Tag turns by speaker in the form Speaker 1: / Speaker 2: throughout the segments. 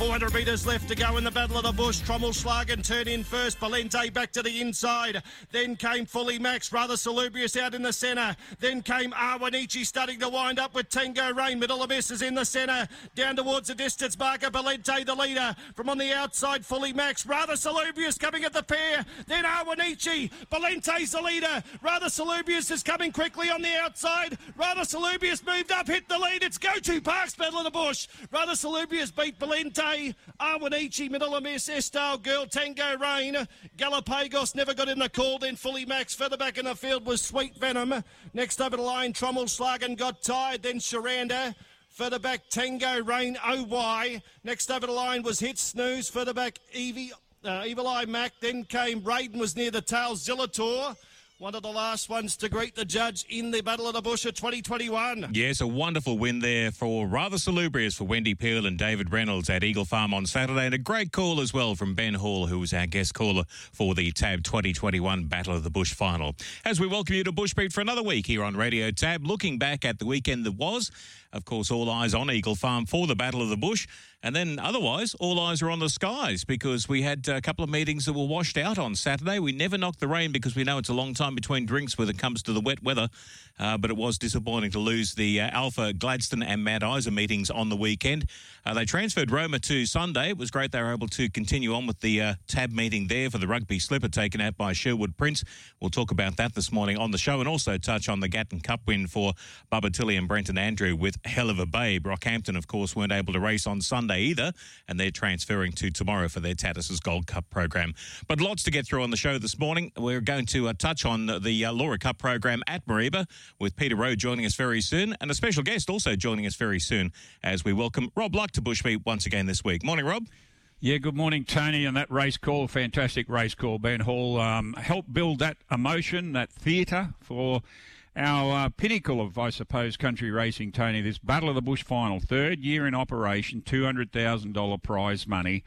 Speaker 1: 400 metres left to go in the Battle of the Bush. Trommelschlagen turn in first. Balente back to the inside. Then came Fully Max, rather salubrious out in the centre. Then came Arwanichi starting to wind up with Tango Rain. Middle abyss is in the centre. Down towards the distance marker. Balente the leader. From on the outside, Fully Max. Rather salubrious coming at the pair. Then Arwanichi. Balente's the leader. Rather salubrious is coming quickly on the outside. Rather salubrious moved up, hit the lead. It's Go To Parks Battle of the Bush. Rather salubrious beat Balente. Middle of miss, Estelle Girl, Tango Rain. Galapagos never got in the call, then Fully Max. Further back in the field was Sweet Venom. Next over the line, Trommelschlagen got tired, then Sharanda. Further back, Tango Rain, OY. Next over the line was Hit Snooze. Further back, Evie, uh, Evil Eye Mac. Then came Raiden was near the tail, Zillator. One of the last ones to greet the judge in the Battle of the Bush of 2021.
Speaker 2: Yes, a wonderful win there for rather salubrious for Wendy Peel and David Reynolds at Eagle Farm on Saturday, and a great call as well from Ben Hall, who was our guest caller for the Tab 2021 Battle of the Bush final. As we welcome you to Bushbeat for another week here on Radio Tab, looking back at the weekend that was, of course, all eyes on Eagle Farm for the Battle of the Bush. And then otherwise, all eyes are on the skies because we had a couple of meetings that were washed out on Saturday. We never knocked the rain because we know it's a long time between drinks when it comes to the wet weather. Uh, but it was disappointing to lose the uh, Alpha Gladstone and Mount Isa meetings on the weekend. Uh, they transferred Roma to Sunday. It was great they were able to continue on with the uh, tab meeting there for the rugby slipper taken out by Sherwood Prince. We'll talk about that this morning on the show and also touch on the Gatton Cup win for Bubba Tilly and Brenton Andrew with hell of a babe. Rockhampton, of course, weren't able to race on Sunday either, and they're transferring to tomorrow for their Tattersalls Gold Cup program. But lots to get through on the show this morning. We're going to uh, touch on the uh, Laura Cup program at Mareeba with Peter Rowe joining us very soon, and a special guest also joining us very soon as we welcome Rob Luck to Bushbeat once again this week. Morning, Rob.
Speaker 3: Yeah, good morning, Tony. And that race call, fantastic race call. Ben Hall um, helped build that emotion, that theatre for our uh, pinnacle of, I suppose, country racing, Tony. This Battle of the Bush final, third year in operation, $200,000 prize money.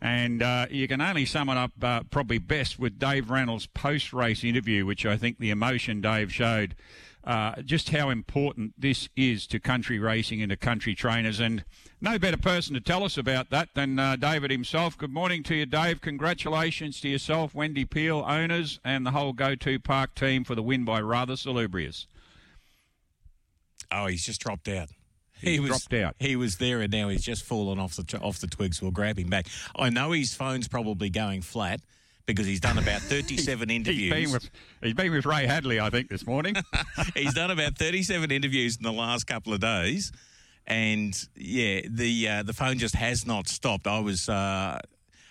Speaker 3: And uh, you can only sum it up uh, probably best with Dave Reynolds' post race interview, which I think the emotion Dave showed uh, just how important this is to country racing and to country trainers. And no better person to tell us about that than uh, David himself. Good morning to you, Dave. Congratulations to yourself, Wendy Peel, owners, and the whole Go To Park team for the win by Rather Salubrious.
Speaker 2: Oh, he's just dropped out.
Speaker 3: He, he was dropped out.
Speaker 2: He was there, and now he's just fallen off the off the twigs. We'll grab him back. I know his phone's probably going flat because he's done about 37 interviews.
Speaker 3: He's been, with, he's been with Ray Hadley, I think, this morning.
Speaker 2: he's done about 37 interviews in the last couple of days. And yeah, the uh, the phone just has not stopped. I was uh,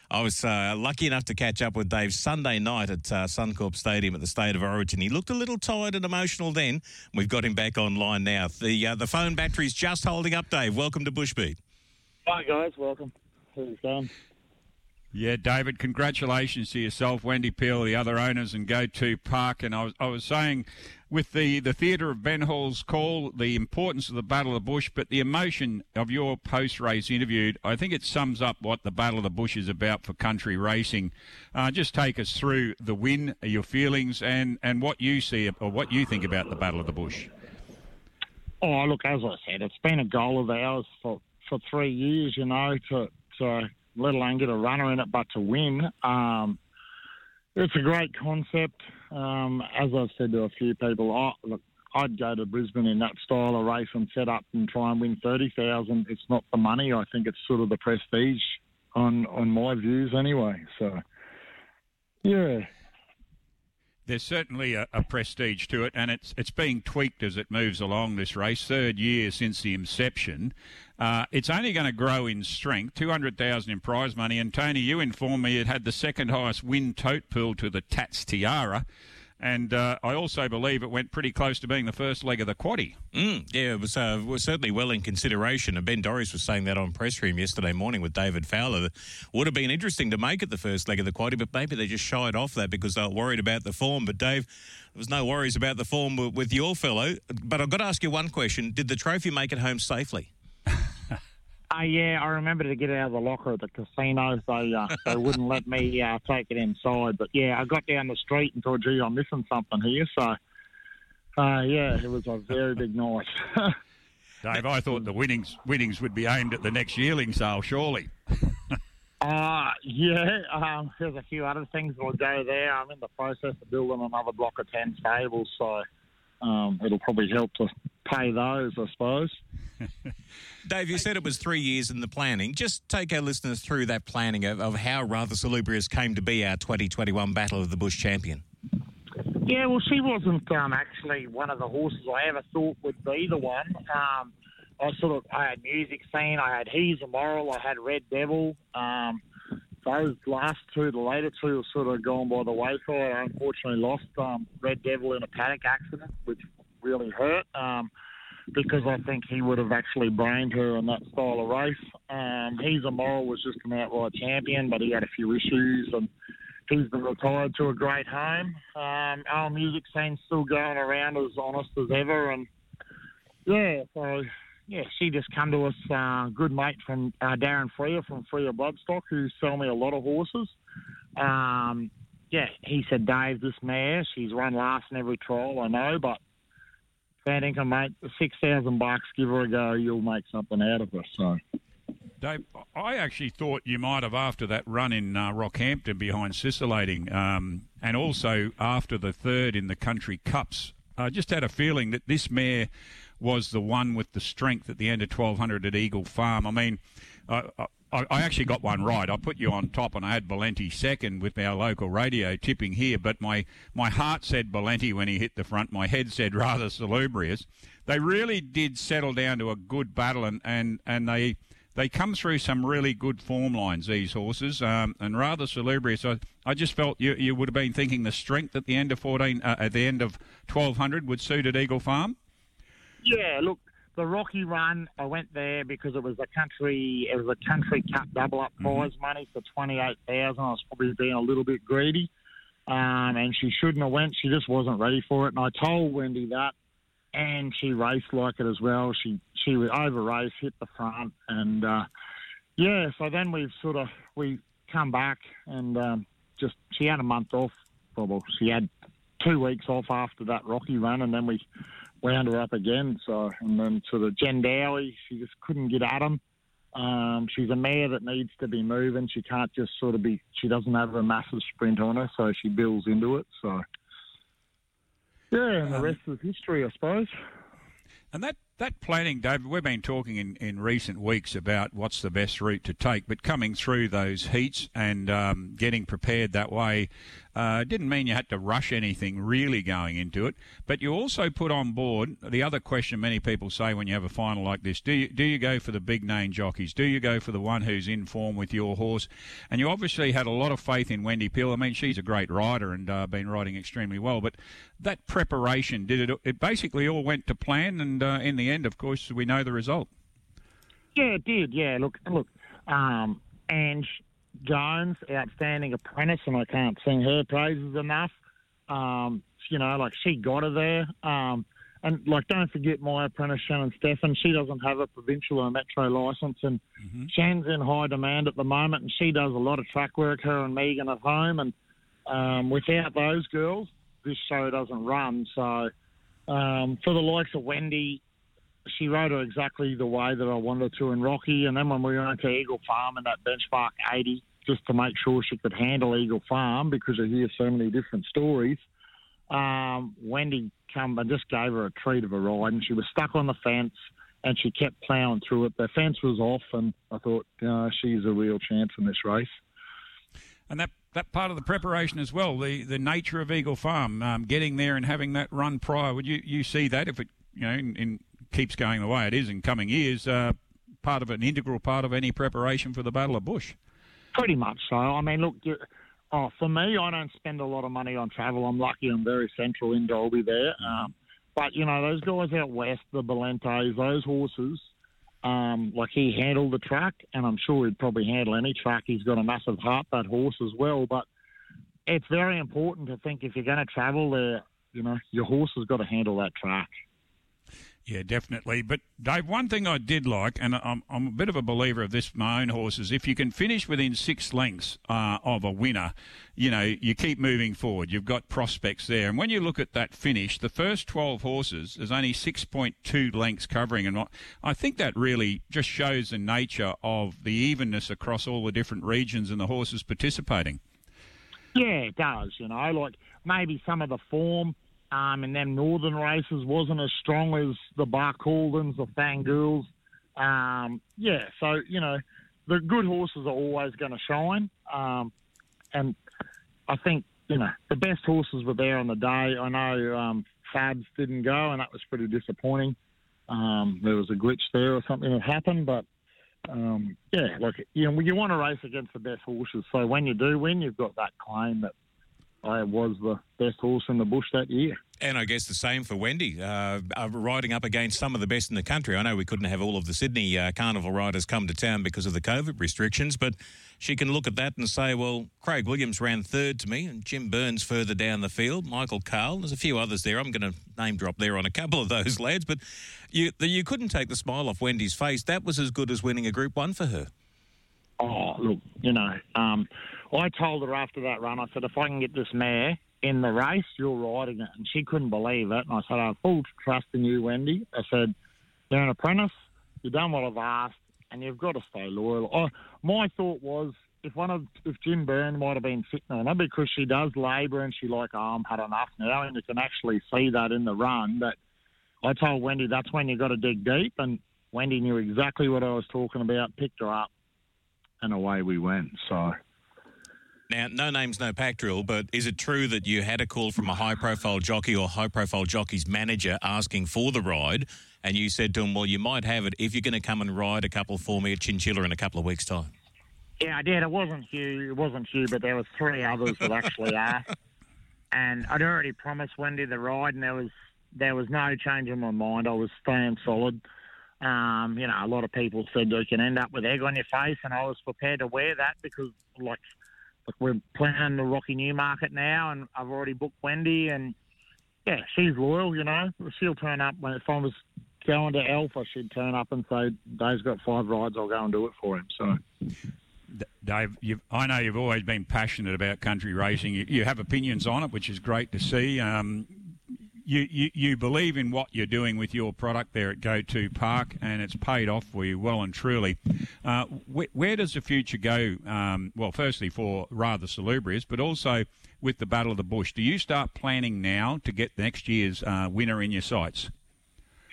Speaker 2: I was uh, lucky enough to catch up with Dave Sunday night at uh, Suncorp Stadium at the State of Origin. He looked a little tired and emotional then. We've got him back online now. The uh, the phone battery's just holding up. Dave, welcome to Bushbeat.
Speaker 4: Hi guys, welcome. How's it going?
Speaker 3: Yeah, David, congratulations to yourself, Wendy Peel, the other owners, and Go To Park. And I was, I was saying, with the, the theatre of Ben Hall's call, the importance of the Battle of the Bush, but the emotion of your post race interview, I think it sums up what the Battle of the Bush is about for country racing. Uh, just take us through the win, your feelings, and, and what you see or what you think about the Battle of the Bush.
Speaker 4: Oh, look, as I said, it's been a goal of ours for, for three years, you know, to, to let alone get a runner in it, but to win. Um, it's a great concept. Um, as I've said to a few people, I, look, I'd go to Brisbane in that style of race and set up and try and win thirty thousand. It's not the money. I think it's sort of the prestige on on my views anyway. So, yeah
Speaker 3: there's certainly a, a, prestige to it, and it's it's being tweaked as it moves along this race. Third year since the inception, uh, it's only going to grow in strength. Two hundred thousand in prize money, and Tony, you informed me it had the second highest win tote pool to the Tats Tiara. And uh, I also believe it went pretty close to being the first leg of the quaddy.
Speaker 2: Mm, yeah, it was, uh, was certainly well in consideration. And Ben Dorries was saying that on press room yesterday morning with David Fowler. Would have been interesting to make it the first leg of the quaddy, but maybe they just shied off that because they were worried about the form. But Dave, there was no worries about the form with your fellow. But I've got to ask you one question: Did the trophy make it home safely?
Speaker 4: Uh, yeah, I remember to get out of the locker at the casino. They uh, they wouldn't let me uh, take it inside. But yeah, I got down the street and thought, gee, I'm missing something here. So uh, yeah, it was a very big night.
Speaker 3: Dave, I thought the winnings winnings would be aimed at the next yearling sale, surely.
Speaker 4: Uh, yeah, um, there's a few other things that will go there. I'm in the process of building another block of 10 stables, so um, it'll probably help to pay those, I suppose.
Speaker 2: Dave, you said it was three years in the planning. Just take our listeners through that planning of, of how Rather Salubrious came to be our 2021 Battle of the Bush champion.
Speaker 4: Yeah, well, she wasn't um, actually one of the horses I ever thought would be the one. Um, I sort of I had music scene, I had He's a Moral, I had Red Devil. Um, those last two, the later two, were sort of gone by the wayside. I unfortunately lost um, Red Devil in a paddock accident, which really hurt um, because I think he would have actually brained her in that style of race. Um, He's a Moral was just an outright champion, but he had a few issues and he's been retired to a great home. Um, our music scene's still going around as honest as ever, and yeah, so yeah, she just come to us, uh, good mate from uh, Darren Freer from Freer Bloodstock, who sell me a lot of horses. Um, yeah, he said, Dave, this mare, she's run last in every trial, I know, but fair income, mate, six thousand bucks, give her a go, you'll make something out of her. So.
Speaker 3: Dave, I actually thought you might have after that run in uh, Rockhampton behind Scintillating, um, and also after the third in the Country Cups. I just had a feeling that this mare was the one with the strength at the end of 1200 at Eagle Farm. I mean, I, I, I actually got one right. I put you on top, and I had Valenti second with our local radio tipping here. But my, my heart said Valenti when he hit the front. My head said rather salubrious. They really did settle down to a good battle, and, and, and they they come through some really good form lines, these horses, um, and rather salubrious. I, I just felt you, you would have been thinking the strength at the end of 14, uh, at the end of 1200 would suit at Eagle Farm.
Speaker 4: Yeah, look, the Rocky Run, I went there because it was a country, it was a country cup double up prize mm-hmm. money for twenty eight thousand. I was probably being a little bit greedy, um, and she shouldn't have went. She just wasn't ready for it, and I told Wendy that, and she raced like it as well. She she was over race, hit the front, and uh, yeah. So then we've sort of we come back and um, just she had a month off. Well, she had two weeks off after that Rocky Run, and then we wound her up again. So, and then to the Jen Dowie, she just couldn't get at him. Um, she's a mare that needs to be moving. She can't just sort of be. She doesn't have a massive sprint on her, so she builds into it. So, yeah, and the um, rest is history, I suppose.
Speaker 3: And that that planning, David, we've been talking in, in recent weeks about what's the best route to take, but coming through those heats and um, getting prepared that way uh, didn't mean you had to rush anything really going into it. But you also put on board the other question many people say when you have a final like this: Do you do you go for the big name jockeys? Do you go for the one who's in form with your horse? And you obviously had a lot of faith in Wendy Peel. I mean, she's a great rider and uh, been riding extremely well. But that preparation did it? It basically all went to plan, and uh, in the end, of course, we know the result.
Speaker 4: Yeah, it did. Yeah, look, look, um, Ange Jones, outstanding apprentice, and I can't sing her praises enough. Um, you know, like she got her there. Um, and like, don't forget my apprentice Shannon Stephan. She doesn't have a provincial or metro license, and mm-hmm. Shannon's in high demand at the moment, and she does a lot of track work. Her and Megan at home, and um, without those girls, this show doesn't run. So, um, for the likes of Wendy, she rode her exactly the way that I wanted to in Rocky. And then when we went to Eagle Farm in that benchmark 80, just to make sure she could handle Eagle Farm because I hear so many different stories, um, Wendy come and just gave her a treat of a ride. And she was stuck on the fence and she kept ploughing through it. The fence was off, and I thought, uh, she's a real chance in this race.
Speaker 3: And that that part of the preparation as well, the the nature of Eagle Farm, um, getting there and having that run prior. Would you, you see that if it you know in, in keeps going the way it is in coming years, uh, part of an integral part of any preparation for the Battle of Bush?
Speaker 4: Pretty much so. I mean, look, oh, for me, I don't spend a lot of money on travel. I'm lucky I'm very central in Dalby there. Um, but, you know, those guys out west, the Balentes, those horses, um, like he handled the track, and I'm sure he'd probably handle any track. He's got a massive heart, that horse as well. But it's very important to think if you're going to travel there, you know, your horse has got to handle that track.
Speaker 3: Yeah, definitely. But Dave, one thing I did like, and I'm, I'm a bit of a believer of this my own horses, if you can finish within six lengths uh, of a winner, you know, you keep moving forward. You've got prospects there. And when you look at that finish, the first 12 horses, there's only 6.2 lengths covering. And I think that really just shows the nature of the evenness across all the different regions and the horses participating.
Speaker 4: Yeah, it does. You know, like maybe some of the form um, in them northern races wasn't as strong as the Barcaldines, the Fangirls. Um, yeah, so, you know, the good horses are always going to shine. Um, and I think, you know, the best horses were there on the day. I know um, Fabs didn't go, and that was pretty disappointing. Um, there was a glitch there or something that happened, but um, yeah, look, you know, you want to race against the best horses. So when you do win, you've got that claim that I was the best horse in the bush that year.
Speaker 2: And I guess the same for Wendy, uh, uh, riding up against some of the best in the country. I know we couldn't have all of the Sydney uh, Carnival riders come to town because of the COVID restrictions, but she can look at that and say, well, Craig Williams ran third to me, and Jim Burns further down the field, Michael Carl. There's a few others there. I'm going to name drop there on a couple of those lads, but you you couldn't take the smile off Wendy's face. That was as good as winning a Group One for her.
Speaker 4: Oh, look, you know, um, I told her after that run, I said, if I can get this mare in the race, you're riding it. And she couldn't believe it. And I said, I have full trust in you, Wendy. I said, you're an apprentice, you've done what I've asked, and you've got to stay loyal. I, my thought was, if one of if Jim Byrne might have been sitting on her because she does labour and she like, oh, I'm had enough now, and you can actually see that in the run. But I told Wendy that's when you got to dig deep, and Wendy knew exactly what I was talking about, picked her up, and away we went. So
Speaker 2: now, no names, no pack drill, but is it true that you had a call from a high profile jockey or high profile jockey's manager asking for the ride, and you said to him, Well, you might have it if you're going to come and ride a couple for me at Chinchilla in a couple of weeks' time?
Speaker 4: Yeah, I did. It wasn't Hugh. It wasn't Hugh, but there was three others that actually asked. And I'd already promised Wendy the ride, and there was there was no change in my mind. I was staying solid. Um, you know, a lot of people said you can end up with egg on your face, and I was prepared to wear that because, like, we're planning the Rocky Newmarket now, and I've already booked Wendy, and yeah, she's loyal. You know, she'll turn up when if I was going to Alpha, she'd turn up and say, "Dave's got five rides. I'll go and do it for him." So.
Speaker 3: Dave, I know you've always been passionate about country racing. You, you have opinions on it, which is great to see. Um, you, you, you believe in what you're doing with your product there at Go To Park, and it's paid off for you well and truly. Uh, wh- where does the future go? Um, well, firstly, for rather salubrious, but also with the Battle of the Bush. Do you start planning now to get next year's uh, winner in your sights?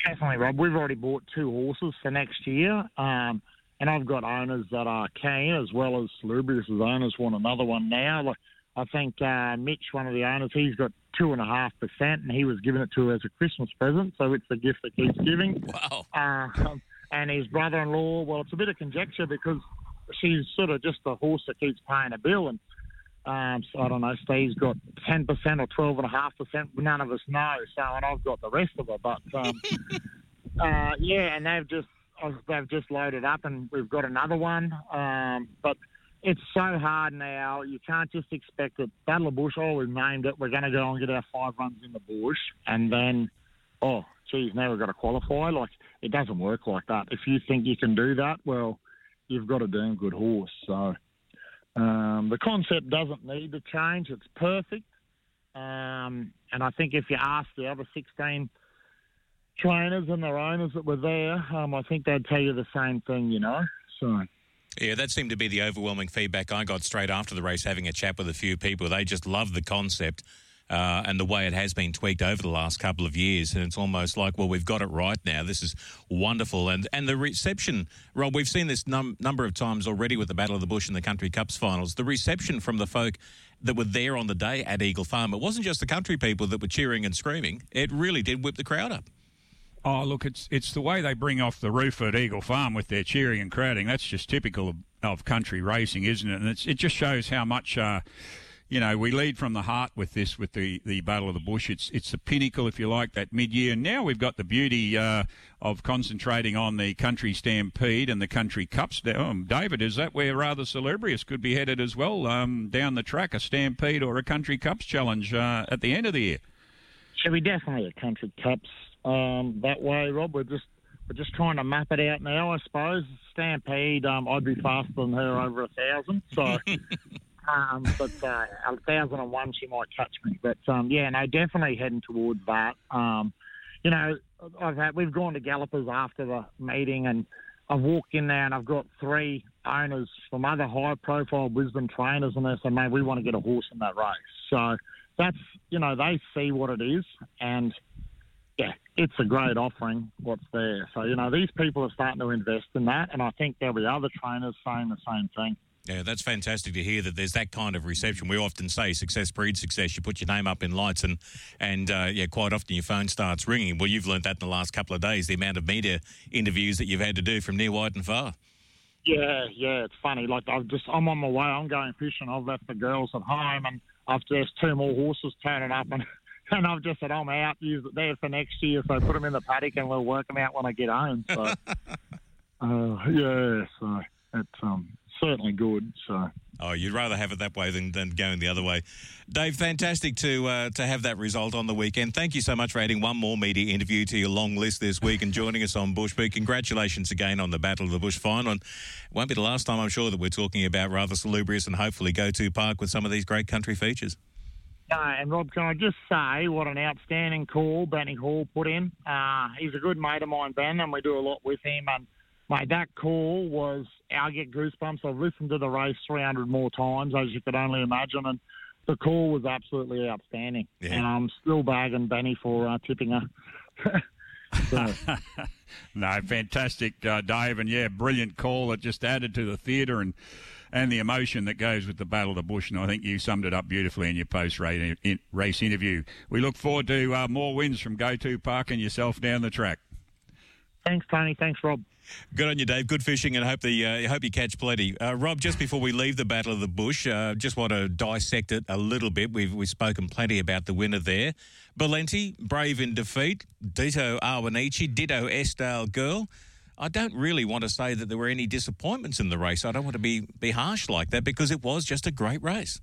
Speaker 4: Definitely, Rob. We've already bought two horses for next year. Um, and I've got owners that are keen as well as Salubrious owners want another one now. Like I think uh, Mitch, one of the owners, he's got two and a half percent, and he was giving it to her as a Christmas present. So it's a gift that keeps giving.
Speaker 2: Wow.
Speaker 4: Uh, and his brother-in-law, well, it's a bit of conjecture because she's sort of just the horse that keeps paying a bill, and um, so I don't know. Steve's got ten percent or twelve and a half percent. None of us know. So, and I've got the rest of it. But um, uh, yeah, and they've just they've just loaded up, and we've got another one. Um, but it's so hard now. You can't just expect it. Battle of Bush, oh, we've named it. We're going to go and get our five runs in the bush, and then, oh, geez, now we've got to qualify. Like, it doesn't work like that. If you think you can do that, well, you've got a damn good horse. So um, the concept doesn't need to change. It's perfect. Um, and I think if you ask the other 16 trainers and their owners that were there, um, I think they'd tell you the same thing, you know. So.
Speaker 2: Yeah, that seemed to be the overwhelming feedback I got straight after the race, having a chat with a few people. They just love the concept uh, and the way it has been tweaked over the last couple of years. And it's almost like, well, we've got it right now. This is wonderful. And and the reception, Rob, we've seen this num- number of times already with the Battle of the Bush and the Country Cups finals. The reception from the folk that were there on the day at Eagle Farm, it wasn't just the country people that were cheering and screaming. It really did whip the crowd up.
Speaker 3: Oh, look, it's it's the way they bring off the roof at Eagle Farm with their cheering and crowding. That's just typical of, of country racing, isn't it? And it just shows how much, uh, you know, we lead from the heart with this, with the, the Battle of the Bush. It's it's the pinnacle, if you like, that mid-year. And now we've got the beauty uh, of concentrating on the Country Stampede and the Country Cups. Um, David, is that where rather Salubrious could be headed as well um, down the track, a Stampede or a Country Cups challenge uh, at the end of the year?
Speaker 4: Should be definitely a Country Cups um, that way, Rob. We're just we're just trying to map it out now, I suppose. Stampede, um, I'd be faster than her over a thousand. So, um, but uh, a thousand and one, she might catch me. But um, yeah, no, definitely heading towards that. Um, you know, I've had we've gone to Gallopers after the meeting, and I've walked in there and I've got three owners from other high-profile Brisbane trainers, and they say, "Mate, we want to get a horse in that race." So that's you know they see what it is, and yeah, it's a great offering what's there. So, you know, these people are starting to invest in that, and I think there'll be other trainers saying the same thing.
Speaker 2: Yeah, that's fantastic to hear that there's that kind of reception. We often say success breeds success. You put your name up in lights, and and uh, yeah, quite often your phone starts ringing. Well, you've learned that in the last couple of days. The amount of media interviews that you've had to do from near, wide, and far.
Speaker 4: Yeah, yeah, it's funny. Like I've just I'm on my way. I'm going fishing. I've left the girls at home, and after just two more horses turning up, and and I've just said I'm out. Use it there for next year. So put them in the paddock, and we'll work them out when I get home. So uh, yeah, so it's um certainly good. So.
Speaker 2: Oh, you'd rather have it that way than, than going the other way. Dave, fantastic to uh, to have that result on the weekend. Thank you so much for adding one more media interview to your long list this week and joining us on Bush Bushbeat. Congratulations again on the Battle of the Bush final. And it won't be the last time, I'm sure, that we're talking about rather salubrious and hopefully go to park with some of these great country features.
Speaker 4: Uh, and Rob, can I just say what an outstanding call Benny Hall put in? Uh, he's a good mate of mine, Ben, and we do a lot with him. And mate, that call was I get goosebumps. I've listened to the race 300 more times, as you could only imagine, and the call was absolutely outstanding. Yeah. And I'm still bagging Benny for uh, tipping her.
Speaker 3: no, fantastic, uh, Dave, and yeah, brilliant call that just added to the theatre and and the emotion that goes with the Battle of the Bush. And I think you summed it up beautifully in your post race interview. We look forward to uh, more wins from Go To Park and yourself down the track.
Speaker 4: Thanks, Tony. Thanks, Rob.
Speaker 2: Good on you, Dave. Good fishing, and hope the uh, hope you catch plenty. Uh, Rob, just before we leave the Battle of the Bush, uh, just want to dissect it a little bit. We've we've spoken plenty about the winner there. Balenti, brave in defeat. Dito Awanichi. Ditto Estale Girl. I don't really want to say that there were any disappointments in the race. I don't want to be be harsh like that because it was just a great race.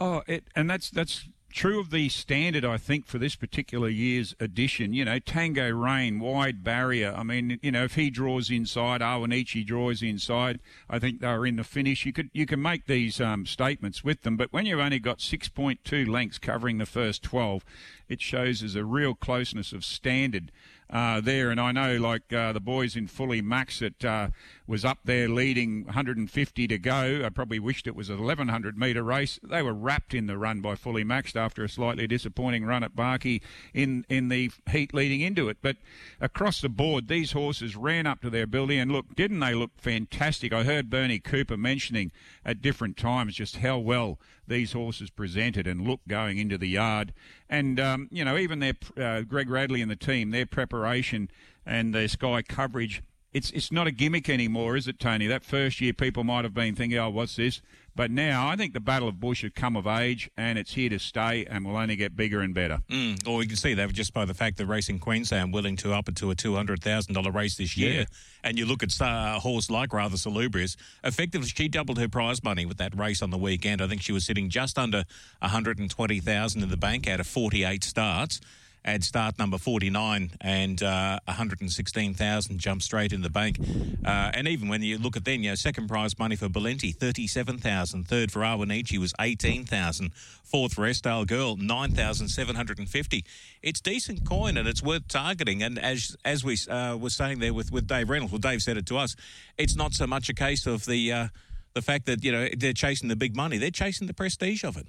Speaker 3: Oh, it, and that's that's true of the standard, I think, for this particular year's edition. You know, Tango Rain, wide barrier. I mean, you know, if he draws inside, Awanichi draws inside, I think they were in the finish. You could you can make these um, statements with them, but when you've only got 6.2 lengths covering the first 12, it shows there's a real closeness of standard uh, there. And I know, like uh, the boys in Fully Max, that uh, was up there leading 150 to go. I probably wished it was an 1100 metre race. They were wrapped in the run by Fully Maxed after a slightly disappointing run at Barkey in in the heat leading into it. But across the board, these horses ran up to their ability, and look, didn't they look fantastic? I heard Bernie Cooper mentioning at different times just how well these horses presented and looked going into the yard. And, um, you know, even their uh, Greg Radley and the team, their preparation and their Sky coverage, it's, it's not a gimmick anymore, is it, Tony? That first year, people might have been thinking, oh, what's this? But now I think the Battle of Bush has come of age and it's here to stay and will only get bigger and better.
Speaker 2: Mm, well, we can see that just by the fact that Racing Queensland willing to up it to a $200,000 race this year. Yeah. And you look at a horse like Rather Salubrious, effectively she doubled her prize money with that race on the weekend. I think she was sitting just under 120000 in the bank out of 48 starts add start number 49 and uh, 116,000 jump straight in the bank. Uh, and even when you look at then, you know, second prize money for Balenti, 37,000. Third for Awanichi was 18,000. Fourth for Estale Girl, 9,750. It's decent coin and it's worth targeting. And as as we uh, were saying there with, with Dave Reynolds, well, Dave said it to us, it's not so much a case of the uh, the fact that, you know, they're chasing the big money. They're chasing the prestige of it.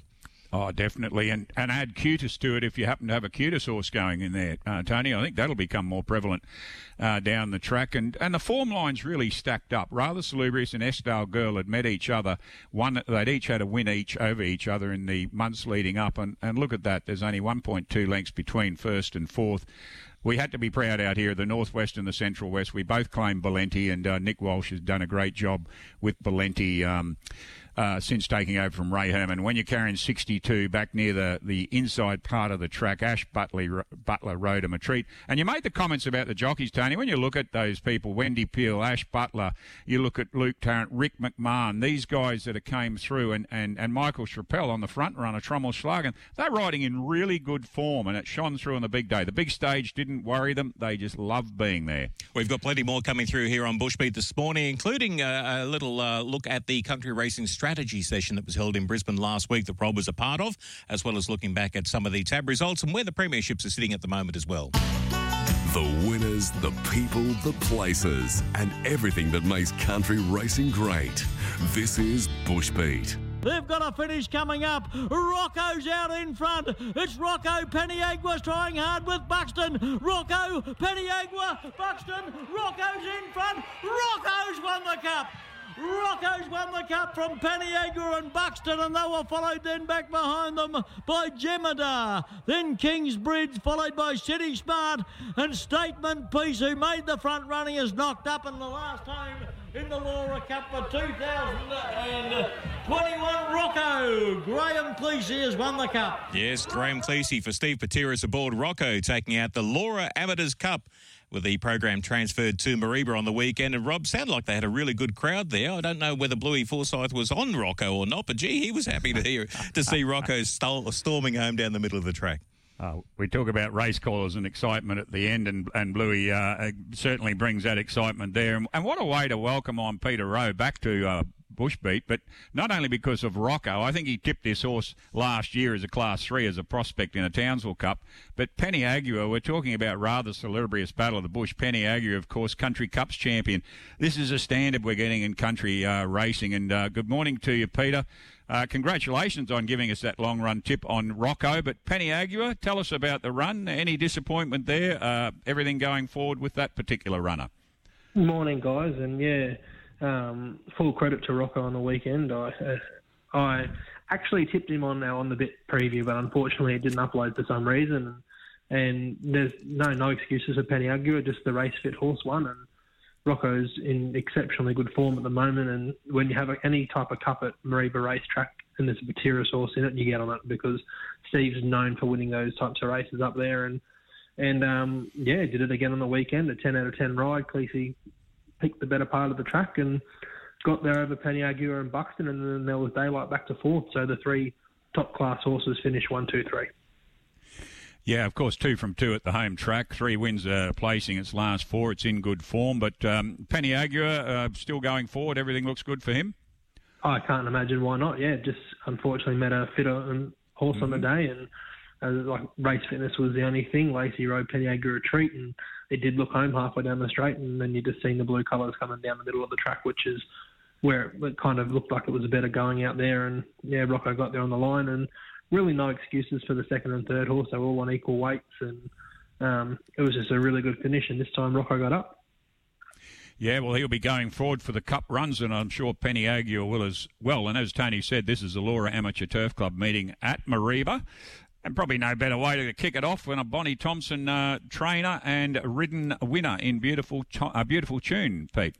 Speaker 3: Oh, definitely, and and add cutis to it if you happen to have a cutis horse going in there, uh, Tony. I think that'll become more prevalent uh, down the track, and and the form lines really stacked up. Rather Salubrious and Estale Girl had met each other. One they'd each had a win each over each other in the months leading up, and and look at that. There's only 1.2 lengths between first and fourth we had to be proud out here, the Northwest and the Central West. We both claim Balenti, and uh, Nick Walsh has done a great job with Balenti. Um, uh, since taking over from Ray Herman. When you're carrying 62 back near the, the inside part of the track, Ash Butler, Butler rode him a treat. And you made the comments about the jockeys, Tony. When you look at those people, Wendy Peel, Ash Butler, you look at Luke Tarrant, Rick McMahon, these guys that have came through, and, and, and Michael Chappell on the front runner, Trommel Schlagen, they're riding in really good form, and it shone through on the big day. The big stage didn't worry them. They just loved being there.
Speaker 2: We've got plenty more coming through here on Bushbeat this morning, including a, a little uh, look at the country racing strategy session that was held in Brisbane last week that Rob was a part of, as well as looking back at some of the tab results and where the premierships are sitting at the moment as well.
Speaker 5: The winners, the people, the places, and everything that makes country racing great. This is Bushbeat.
Speaker 6: They've got a finish coming up. Rocco's out in front. It's Rocco Peniagua trying hard with Buxton. Rocco Peniagua, Buxton. Rocco's in front. Rocco's won the cup. Rocco's won the cup from Paniagua and Buxton, and they were followed then back behind them by Jemadar. Then Kingsbridge, followed by City Smart and Statement Piece, who made the front running, is knocked up in the last home in the Laura Cup for 2021. Rocco, Graham Cleese has won the cup.
Speaker 2: Yes, Graham Cleese for Steve Patiris aboard Rocco, taking out the Laura Amateurs Cup with the program transferred to Mareeba on the weekend. And Rob, sounded like they had a really good crowd there. I don't know whether Bluey Forsyth was on Rocco or not, but gee, he was happy to hear to see Rocco storming home down the middle of the track.
Speaker 3: Uh, we talk about race callers and excitement at the end, and, and Bluey uh, certainly brings that excitement there. And, and, what a way to welcome on Peter Rowe back to uh, Bushbeat, but not only because of Rocco. I think he tipped this horse last year as a Class 3 as a prospect in a Townsville Cup. But Peniagua, we're talking about rather salubrious battle of the bush. Peniagua, of course, Country Cups champion. This is a standard we're getting in country uh, racing. And uh, good morning to you, Peter. Uh, congratulations on giving us that long run tip on Rocco. But Peniagua, tell us about the run. Any disappointment there? Uh, everything going forward with that particular runner?
Speaker 7: Morning, guys. And yeah, um, full credit to Rocco on the weekend. I uh, I actually tipped him on now on the bit preview, but unfortunately it didn't upload for some reason. And there's no no excuses for Peniagua, just the race fit horse won, and Rocco's in exceptionally good form at the moment. And when you have any type of cup at Mareeba racetrack and there's a Batiris horse in it, you get on it because Steve's known for winning those types of races up there. And and um, yeah, did it again on the weekend. A 10 out of 10 ride. Cleese picked the better part of the track and got there over Peniagua and Buxton, and then there was daylight back to fourth. So the three top class horses finished one, two, three.
Speaker 3: Yeah, of course, two from two at the home track. Three wins uh, placing its last four. It's in good form. But um, Peniagua uh, still going forward. Everything looks good for him.
Speaker 7: I can't imagine why not. Yeah, just unfortunately met a fitter horse mm-hmm. on the mm-hmm. day, and uh, like race fitness was the only thing. Lacey rode Peniagua a treat, and it did look home halfway down the straight, and then you just seen the blue colours coming down the middle of the track, which is where it kind of looked like it was a better going out there. And yeah, Rocco got there on the line, and really no excuses for the second and third horse. They were all on equal weights, and um, it was just a really good finish. And this time Rocco got up.
Speaker 3: Yeah, well, he'll be going forward for the Cup runs, and I'm sure Peniagua will as well. And as Tony said, this is the Laura Amateur Turf Club meeting at Mareeba. And probably no better way to kick it off than a Bonnie Thompson uh, trainer and ridden winner in beautiful, a beautiful tune, Pete.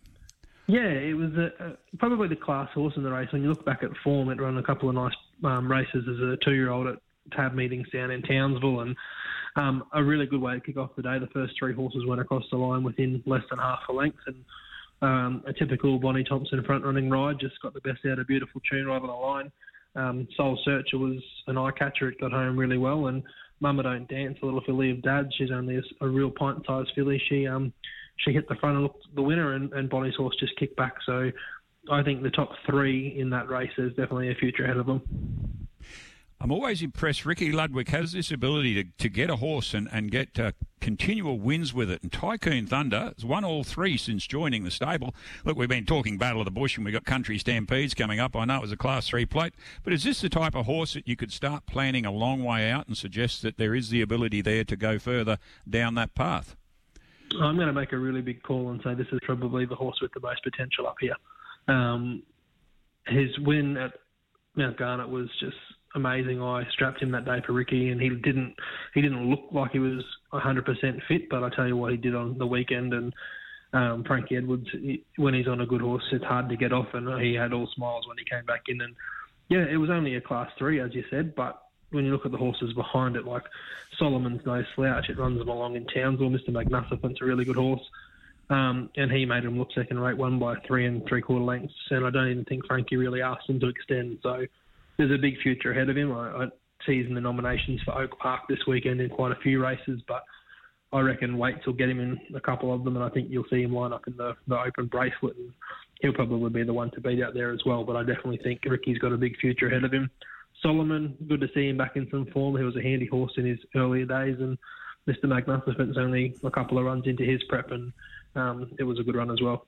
Speaker 7: Yeah, it was a, a, probably the class horse in the race. When you look back at form, it ran a couple of nice um, races as a two-year-old at tab meetings down in Townsville, and um, a really good way to kick off the day. The first three horses went across the line within less than half a length, and um, a typical Bonnie Thompson front-running ride just got the best out of beautiful tune right on the line. Um, Soul Searcher was an eye catcher. It got home really well. And Mama Don't Dance, a little filly of Dad. She's only a, a real pint-sized filly. She um she hit the front and looked the winner, and, and Bonnie's horse just kicked back. So I think the top three in that race is definitely a future ahead of them.
Speaker 3: I'm always impressed. Ricky Ludwig has this ability to, to get a horse and, and get uh, continual wins with it. And Tycoon Thunder has won all three since joining the stable. Look, we've been talking Battle of the Bush and we've got Country Stampedes coming up. I know it was a Class 3 plate, but is this the type of horse that you could start planning a long way out and suggest that there is the ability there to go further down that path?
Speaker 7: I'm going to make a really big call and say this is probably the horse with the most potential up here. Um, his win at Mount Garnet was just amazing. I strapped him that day for Ricky, and he didn't he didn't look like he was 100% fit. But I tell you what, he did on the weekend, and um, Frankie Edwards, he, when he's on a good horse, it's hard to get off, and he had all smiles when he came back in. And yeah, it was only a class three, as you said, but when you look at the horses behind it, like Solomon's no slouch, it runs them along in Townsville. Mr. Magnificent's a really good horse. Um, and he made him look second rate, one by three and three quarter lengths. And I don't even think Frankie really asked him to extend. So there's a big future ahead of him. I, I see in the nominations for Oak Park this weekend in quite a few races, but I reckon Waits will get him in a couple of them, and I think you'll see him line up in the, the open bracelet, and he'll probably be the one to beat out there as well. But I definitely think Ricky's got a big future ahead of him. Solomon, good to see him back in some form. He was a handy horse in his earlier days, and Mr. Magnificent's only a couple of runs into his prep, and um, it was a good run as well.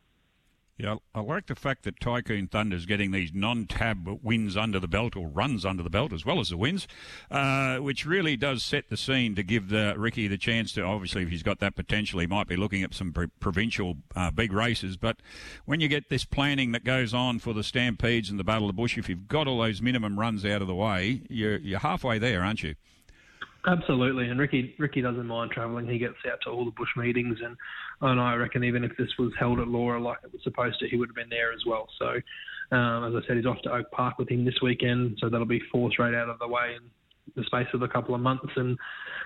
Speaker 3: Yeah, I like the fact that Tycoon Thunder's getting these non-tab wins under the belt or runs under the belt as well as the wins, uh, which really does set the scene to give the, Ricky the chance to. Obviously, if he's got that potential, he might be looking at some provincial uh, big races. But when you get this planning that goes on for the Stampedes and the Battle of the Bush, if you've got all those minimum runs out of the way, you're you're halfway there, aren't you?
Speaker 7: Absolutely, and Ricky Ricky doesn't mind travelling. He gets out to all the bush meetings, and and I reckon even if this was held at Laura like it was supposed to, he would have been there as well. So, um, as I said, he's off to Oak Park with him this weekend, so that'll be four straight out of the way in the space of a couple of months. And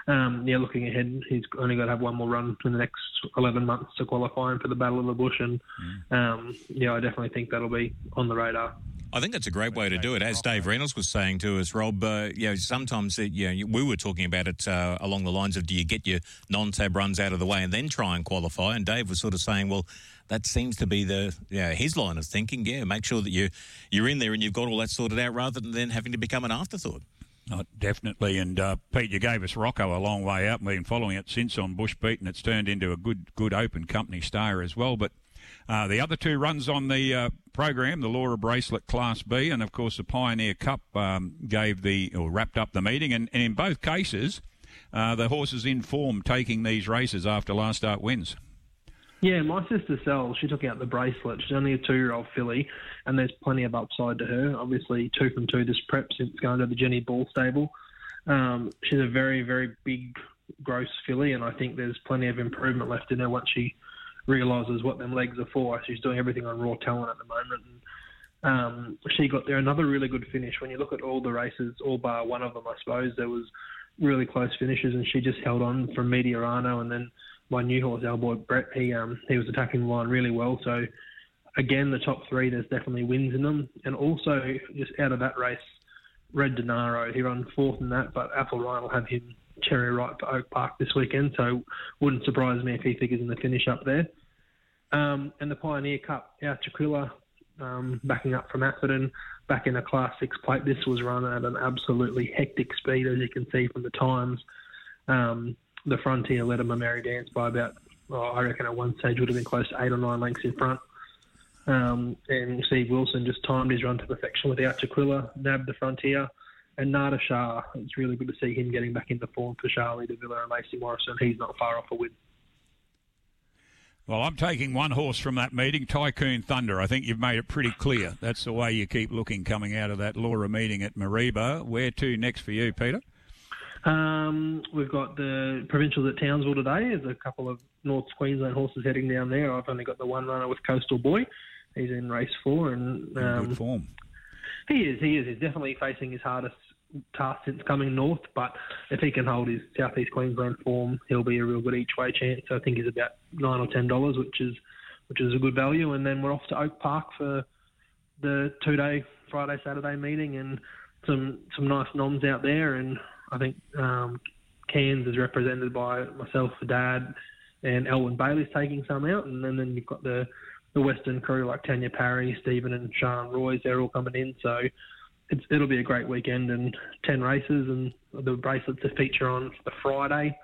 Speaker 7: um, yeah, looking ahead, he's only got to have one more run in the next 11 months to qualify him for the Battle of the Bush, and mm. um, yeah, I definitely think that'll be on the radar.
Speaker 2: I think that's a great way to do it. As Dave Reynolds was saying to us, Rob, uh, you know, sometimes, it, you know, we were talking about it uh, along the lines of do you get your non-tab runs out of the way and then try and qualify? And Dave was sort of saying, well, that seems to be the yeah his line of thinking. Yeah, make sure that you you're in there and you've got all that sorted out rather than then having to become an afterthought.
Speaker 3: Definitely, and uh, Pete, you gave us Rocco a long way out. We've been following it since on Bush Beat, and it's turned into a good, good open company star as well. But uh, the other two runs on the uh, program, the Laura Bracelet Class B, and of course the Pioneer Cup um, gave the or wrapped up the meeting, and, and in both cases, uh, the horses in form taking these races after last start wins.
Speaker 7: Yeah, my sister Sel, she took out the bracelet. She's only a two-year-old filly, and there's plenty of upside to her. Obviously, two from two this prep since going to the Jenny Ball stable. Um, she's a very, very big, gross filly, and I think there's plenty of improvement left in her once she realises what them legs are for. She's doing everything on raw talent at the moment. And, um, she got there another really good finish. When you look at all the races, all bar one of them, I suppose there was really close finishes, and she just held on from Mediarano, and then my new horse, our boy Brett, he um, he was attacking the line really well. So again, the top three, there's definitely wins in them, and also just out of that race, Red Denaro, he ran fourth in that, but Apple Ryan will have him cherry ripe for Oak Park this weekend, so wouldn't surprise me if he figures in the finish up there. Um, and the Pioneer Cup, our Chiquilla, um, backing up from Atherton, back in a Class 6 plate. This was run at an absolutely hectic speed, as you can see from the times. Um, the Frontier led him a merry dance by about, oh, I reckon at one stage would have been close to eight or nine lengths in front. Um, and Steve Wilson just timed his run to perfection with the Archiquilla, nabbed the Frontier, and Nada Shah, it's really good to see him getting back into form for Charlie de Villa and Lacey Morrison. He's not far off a win.
Speaker 3: Well, I'm taking one horse from that meeting, Tycoon Thunder. I think you've made it pretty clear. That's the way you keep looking coming out of that Laura meeting at Mareeba. Where to next for you, Peter?
Speaker 7: Um, we've got the provincials at Townsville today. There's a couple of North Queensland horses heading down there. I've only got the one runner with Coastal Boy. He's in race four and
Speaker 3: um, good form.
Speaker 7: He is. He is. He's definitely facing his hardest task since coming north. But if he can hold his southeast Queensland form, he'll be a real good each way chance. I think he's about nine or ten dollars, which is which is a good value. And then we're off to Oak Park for the two day Friday Saturday meeting and some some nice noms out there. And I think um, Cairns is represented by myself, Dad, and Elwyn Bailey's taking some out, and then, then you've got the the Western crew like Tanya Parry, Stephen and Sean Royce, they're all coming in. So it'll be a great weekend and 10 races and the bracelets to feature on the Friday.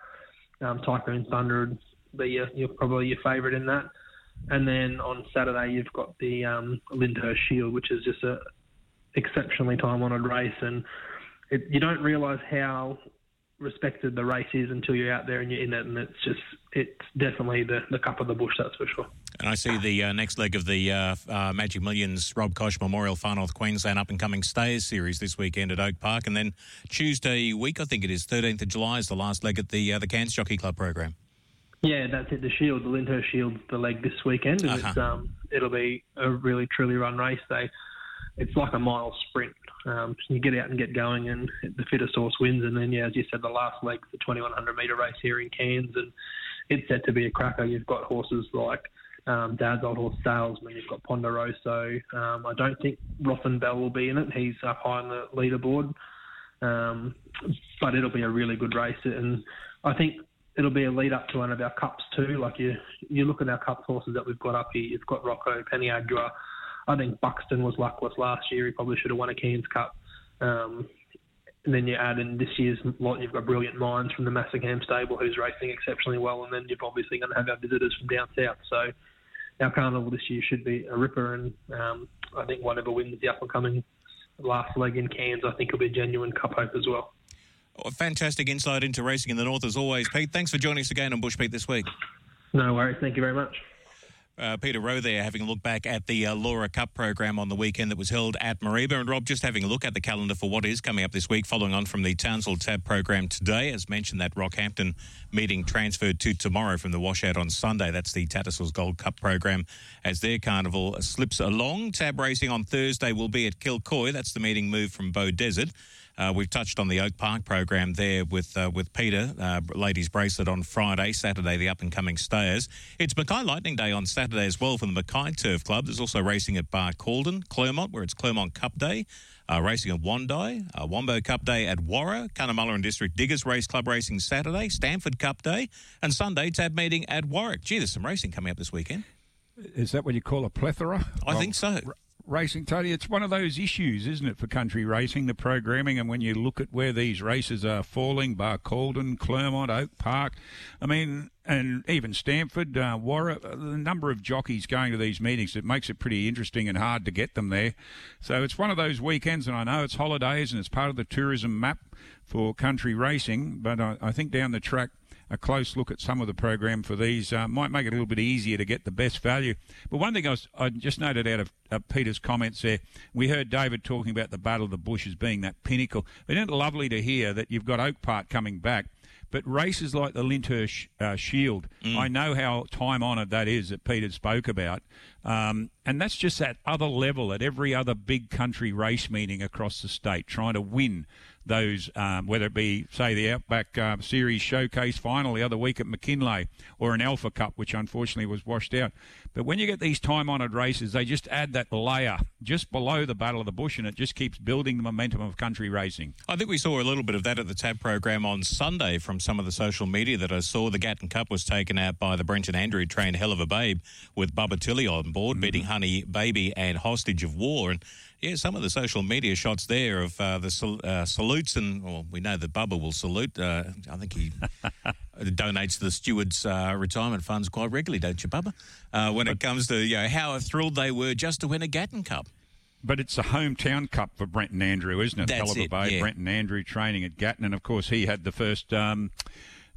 Speaker 7: Um, Tycoon Thunder be your, your, probably your favourite in that. And then on Saturday you've got the um, Shield, which is just a exceptionally time-honoured race, and it, you don't realise how respected the race is until you're out there and you're in it, and it's just it's definitely the, the cup of the bush, that's for sure.
Speaker 2: And I see the uh, next leg of the uh, uh, Magic Millions Rob Koch Memorial Far North Queensland Up and Coming Stayers Series this weekend at Oak Park, and then Tuesday week, I think it is 13th of July, is the last leg at the uh, the Cairns Jockey Club program.
Speaker 7: Yeah, that's it. The Shield, the Lyndhurst Shield's the leg this weekend, and
Speaker 2: Uh-huh.
Speaker 7: it's um, it'll be a really truly run race. They, it's like a mile sprint. Um, you get out and get going, and the fittest horse wins. And then, yeah, as you said, the last leg's the 2100 metre race here in Cairns, and it's set to be a cracker. You've got horses like um, Dad's old horse Salesman. You've got Ponderoso. Um, I don't think Rothen Bell will be in it. He's up high on the leaderboard. Um, but it'll be a really good race, and I think it'll be a lead up to one of our cups too. Like you, you look at our cup horses that we've got up here. You've got Rocco, Peniagua. I think Buxton was luckless last year. He probably should have won a Cairns Cup. Um, and then you add in this year's lot, you've got Brilliant Minds from the Massingham stable who's racing exceptionally well, and then you're obviously going to have our visitors from down south. So our carnival this year should be a ripper, and um, I think whatever wins the up and coming last leg in Cairns, I think will be a genuine cup hope as well.
Speaker 2: Oh, Fantastic insight into racing in the north as always, Pete. Thanks for joining us again on Bushbeat this week.
Speaker 7: No worries. Thank you very much.
Speaker 2: Uh, Peter Rowe there having a look back at the uh, Laura Cup program on the weekend that was held at Mareeba. And Rob, just having a look at the calendar for what is coming up this week, following on from the Townsville Tab program today. As mentioned, that Rockhampton meeting transferred to tomorrow from the washout on Sunday. That's the Tattersalls Gold Cup program as their carnival slips along. Tab racing on Thursday will be at Kilcoy. That's the meeting moved from Beaudesert. Uh, we've touched on the Oak Park program there with uh, with Peter, uh, ladies bracelet on Friday, Saturday the up and coming stayers. It's Mackay Lightning Day on Saturday as well for the Mackay Turf Club. There's also racing at Barcaldine, Clermont, where it's Clermont Cup Day. Uh, racing at Wondai, uh, Wombo Cup Day at Warra, Cunnamulla and District Diggers Race Club racing Saturday, Stamford Cup Day, and Sunday tab meeting at Warwick. Gee, there's some racing coming up this weekend.
Speaker 3: Is that what you call a plethora?
Speaker 2: I think so.
Speaker 3: Racing, Tony. It's one of those issues, isn't it, for country racing, the programming, and when you look at where these races are falling, Barcaldine, Clermont, Oak Park, I mean, and even Stamford, uh, Warra, the number of jockeys going to these meetings, it makes it pretty interesting and hard to get them there. So it's one of those weekends, and I know it's holidays and it's part of the tourism map for country racing, but I, I think down the track, a close look at some of the program for these uh, might make it a little bit easier to get the best value. But one thing I, was, I just noted out of uh, Peter's comments there, we heard David talking about the Battle of the Bush as being that pinnacle. Isn't it lovely to hear that you've got Oak Park coming back? But races like the Lyndhurst uh, Shield, I know how time honoured that is that Peter spoke about. Um, and that's just that other level at every other big country race meeting across the state, trying to win those, um, whether it be, say, the Outback uh, Series Showcase final the other week at McKinlay or an Alpha Cup, which unfortunately was washed out. But when you get these time honoured races, they just add that layer just below the Battle of the Bush and it just keeps building the momentum of country racing.
Speaker 2: I think we saw a little bit of that at the TAB program on Sunday from some of the social media that I saw. The Gatton Cup was taken out by the Brenton Andrew trained Hell of a Babe with Bubba Tilly on board, beating Honey Baby and Hostage of War. And yeah, some of the social media shots there of uh, the sal- uh, salutes, and well, we know that Bubba will salute. Uh, I think he donates to the stewards' uh, retirement funds quite regularly, don't you, Bubba? Uh, when it comes to you know how thrilled they were just to win a Gatton Cup.
Speaker 3: But it's a hometown cup for Brenton Andrew, isn't it?
Speaker 2: That's
Speaker 3: of
Speaker 2: it,
Speaker 3: Bay,
Speaker 2: yeah.
Speaker 3: Brenton Andrew training at Gatton. And of course, he had the first, um,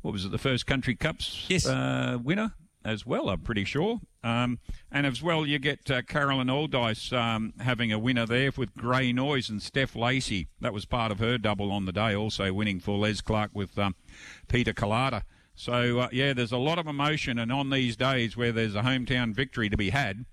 Speaker 3: what was it, the first Country Cups
Speaker 2: Yes.
Speaker 3: uh, winner as well, I'm pretty sure. Um, and as well, you get uh, Carolyn Aldice um, having a winner there with Grey Noise and Steph Lacey. That was part of her double on the day, also winning for Les Clark with um, Peter Collada. So, uh, yeah, there's a lot of emotion. And on these days where there's a hometown victory to be had,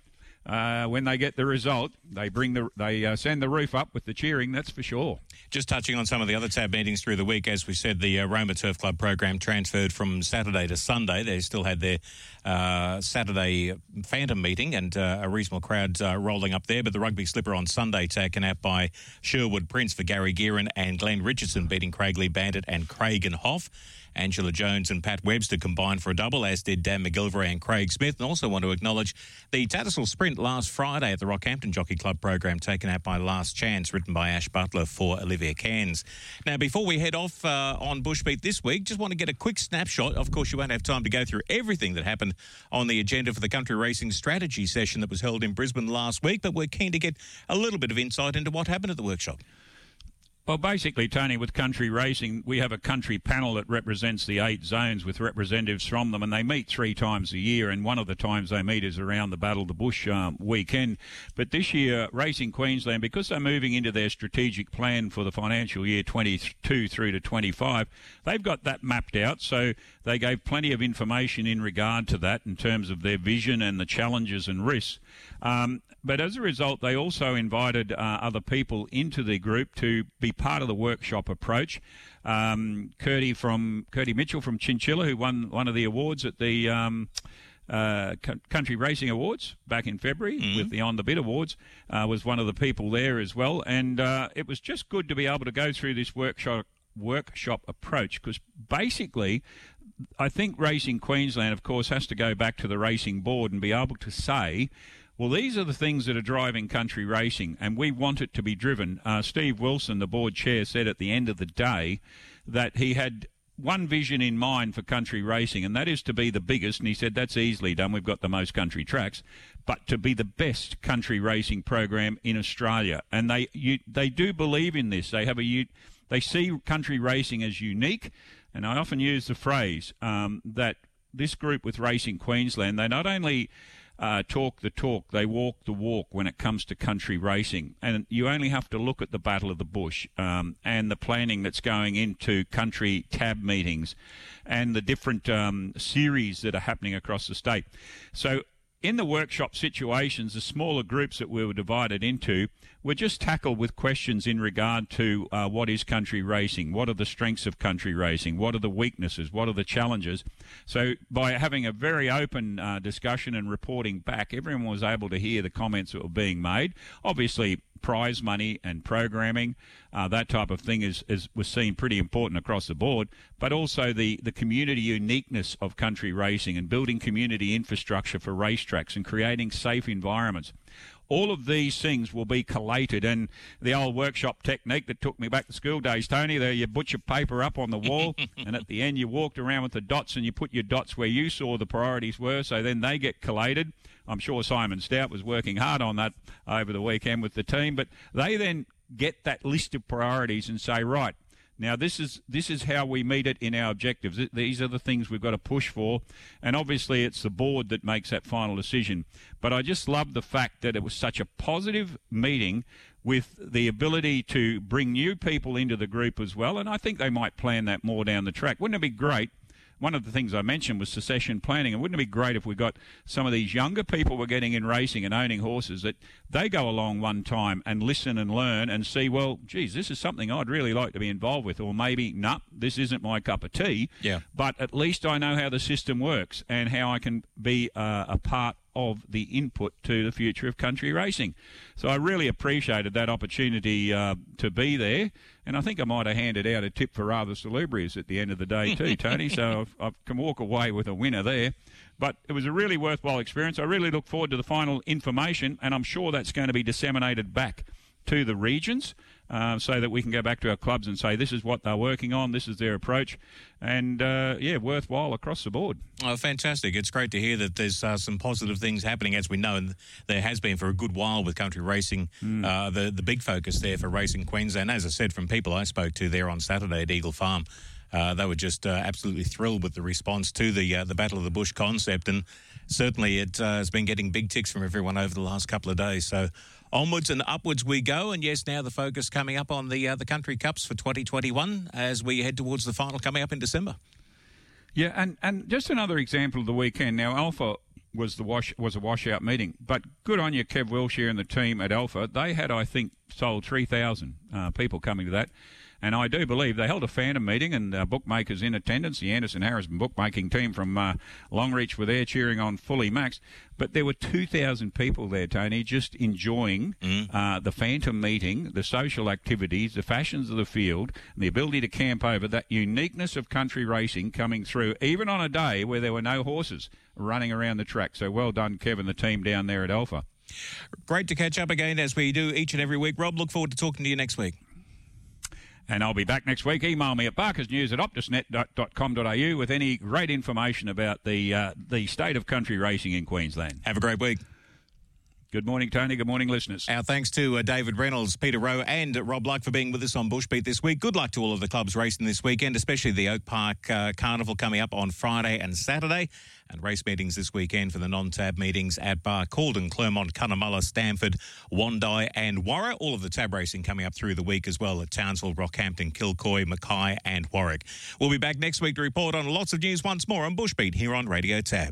Speaker 3: uh, when they get the result, they bring the they uh, send the roof up with the cheering. That's for sure.
Speaker 2: Just touching on some of the other tab meetings through the week, as we said, the uh, Roma Turf Club program transferred from Saturday to Sunday. They still had their uh, Saturday Phantom meeting and uh, a reasonable crowd uh, rolling up there. But the rugby slipper on Sunday taken out by Sherwood Prince for Gary Gearin and Glenn Richardson beating Craigley Bandit and Craig and Hoff. Angela Jones and Pat Webster combined for a double, as did Dan McGilvray and Craig Smith. And also want to acknowledge the Tattersall Sprint last Friday at the Rockhampton Jockey Club program taken out by Last Chance, written by Ash Butler for Olivia Cairns. Now, before we head off uh, on Bushbeat this week, just want to get a quick snapshot. Of course, you won't have time to go through everything that happened on the agenda for the country racing strategy session that was held in Brisbane last week, but we're keen to get a little bit of insight into what happened at the workshop.
Speaker 3: Well, basically, Tony, with country racing, we have a country panel that represents the eight zones with representatives from them, and they meet three times a year. And one of the times they meet is around the Battle of the Bush um, weekend. But this year, Racing Queensland, because they're moving into their strategic plan for the financial year 22 through to 25, they've got that mapped out. So they gave plenty of information in regard to that in terms of their vision and the challenges and risks. Um, but as a result, they also invited uh, other people into the group to be part of the workshop approach. Um, Curdy from Curdy Mitchell from Chinchilla, who won one of the awards at the um, uh, Country Racing Awards back in February mm-hmm. with the On the Bit Awards, uh, was one of the people there as well. And uh, it was just good to be able to go through this workshop workshop approach because basically I think Racing Queensland, of course, has to go back to the racing board and be able to say well, these are the things that are driving country racing, and we want it to be driven. Uh, Steve Wilson, the board chair, said at the end of the day that he had one vision in mind for country racing, and that is to be the biggest. And he said that's easily done. We've got the most country tracks, but to be the best country racing program in Australia. And they you, they do believe in this. They have a they see country racing as unique, and I often use the phrase um, that this group with Racing Queensland they not only uh, talk the talk, they walk the walk when it comes to country racing. And you only have to look at the Battle of the Bush um, and the planning that's going into country tab meetings and the different um, series that are happening across the state. So in the workshop situations, the smaller groups that we were divided into were just tackled with questions in regard to uh, what is country racing, what are the strengths of country racing, what are the weaknesses, what are the challenges. So, by having a very open uh, discussion and reporting back, everyone was able to hear the comments that were being made. Obviously, prize money and programming, uh, that type of thing is, is was seen pretty important across the board. But also the, the community uniqueness of country racing and building community infrastructure for racetracks and creating safe environments. All of these things will be collated, and the old workshop technique that took me back to school days, Tony. There, you put your paper up on the wall, and at the end, you walked around with the dots, and you put your dots where you saw the priorities were. So then they get collated. I'm sure Simon Stout was working hard on that over the weekend with the team, but they then get that list of priorities and say, right, now this is this is how we meet it in our objectives. These are the things we've got to push for, and obviously it's the board that makes that final decision. But I just love the fact that it was such a positive meeting with the ability to bring new people into the group as well, and I think they might plan that more down the track. Wouldn't it be great one of the things I mentioned was succession planning. And wouldn't it be great if we got some of these younger people we're getting in racing and owning horses that they go along one time and listen and learn and see, well, geez, this is something I'd really like to be involved with, or maybe, nah, this isn't my cup of tea.
Speaker 2: Yeah.
Speaker 3: But at least I know how the system works and how I can be uh, a part of the input to the future of country racing. So I really appreciated that opportunity uh, to be there. And I think I might have handed out a tip for rather salubrious at the end of the day too, Tony. so I can walk away with a winner there. But it was a really worthwhile experience. I really look forward to the final information, and I'm sure that's going to be disseminated back to the regions uh, so that we can go back to our clubs and say this is what they're working on, this is their approach, and uh, yeah, worthwhile across the board.
Speaker 2: Oh, fantastic! It's great to hear that there's uh, some positive things happening, as we know, and there has been for a good while with country racing. Mm. the the big focus there for Racing Queensland, as I said, from people I spoke to there on Saturday at Eagle Farm. Uh, they were just uh, absolutely thrilled with the response to the uh, the Battle of the Bush concept, and certainly it has been getting big ticks from everyone over the last couple of days. So onwards and upwards we go. And yes, now the focus coming up on the uh, the country cups for 2021 as we head towards the final coming up in December.
Speaker 3: Yeah, and, and just another example of the weekend. Now, Alpha was the wash was a washout meeting, but good on you, Kev Wilshire and the team at Alpha. They had, I think, sold three thousand uh, people coming to that. And I do believe they held a phantom meeting and uh, bookmakers in attendance. The Anderson Harrison bookmaking team from uh, Longreach were there cheering on Fully Max. But there were 2,000 people there, Tony, just enjoying mm. uh, the phantom meeting, the social activities, the fashions of the field, and the ability to camp over, that uniqueness of country racing coming through, even on a day where there were no horses running around the track. So well done, Kevin, the team down there at Alpha.
Speaker 2: Great to catch up again as we do each and every week. Rob, look forward to talking to you next week.
Speaker 3: And I'll be back next week. Email me at barkersnews at optusnet.com.au with any great information about the, uh, the state of country racing in Queensland.
Speaker 2: Have a great week.
Speaker 3: Good morning, Tony. Good morning, listeners.
Speaker 2: Our thanks to uh, David Reynolds, Peter Rowe, and Rob Luck for being with us on Bushbeat this week. Good luck to all of the clubs racing this weekend, especially the Oak Park uh, Carnival coming up on Friday and Saturday. And race meetings this weekend for the non-tab meetings at Barcaldine, Clermont, Cunnamulla, Stamford, Wondai, and Warra. All of the tab racing coming up through the week as well at Townsville, Rockhampton, Kilcoy, Mackay, and Warwick. We'll be back next week to report on lots of news once more on Bushbeat here on Radio Tab.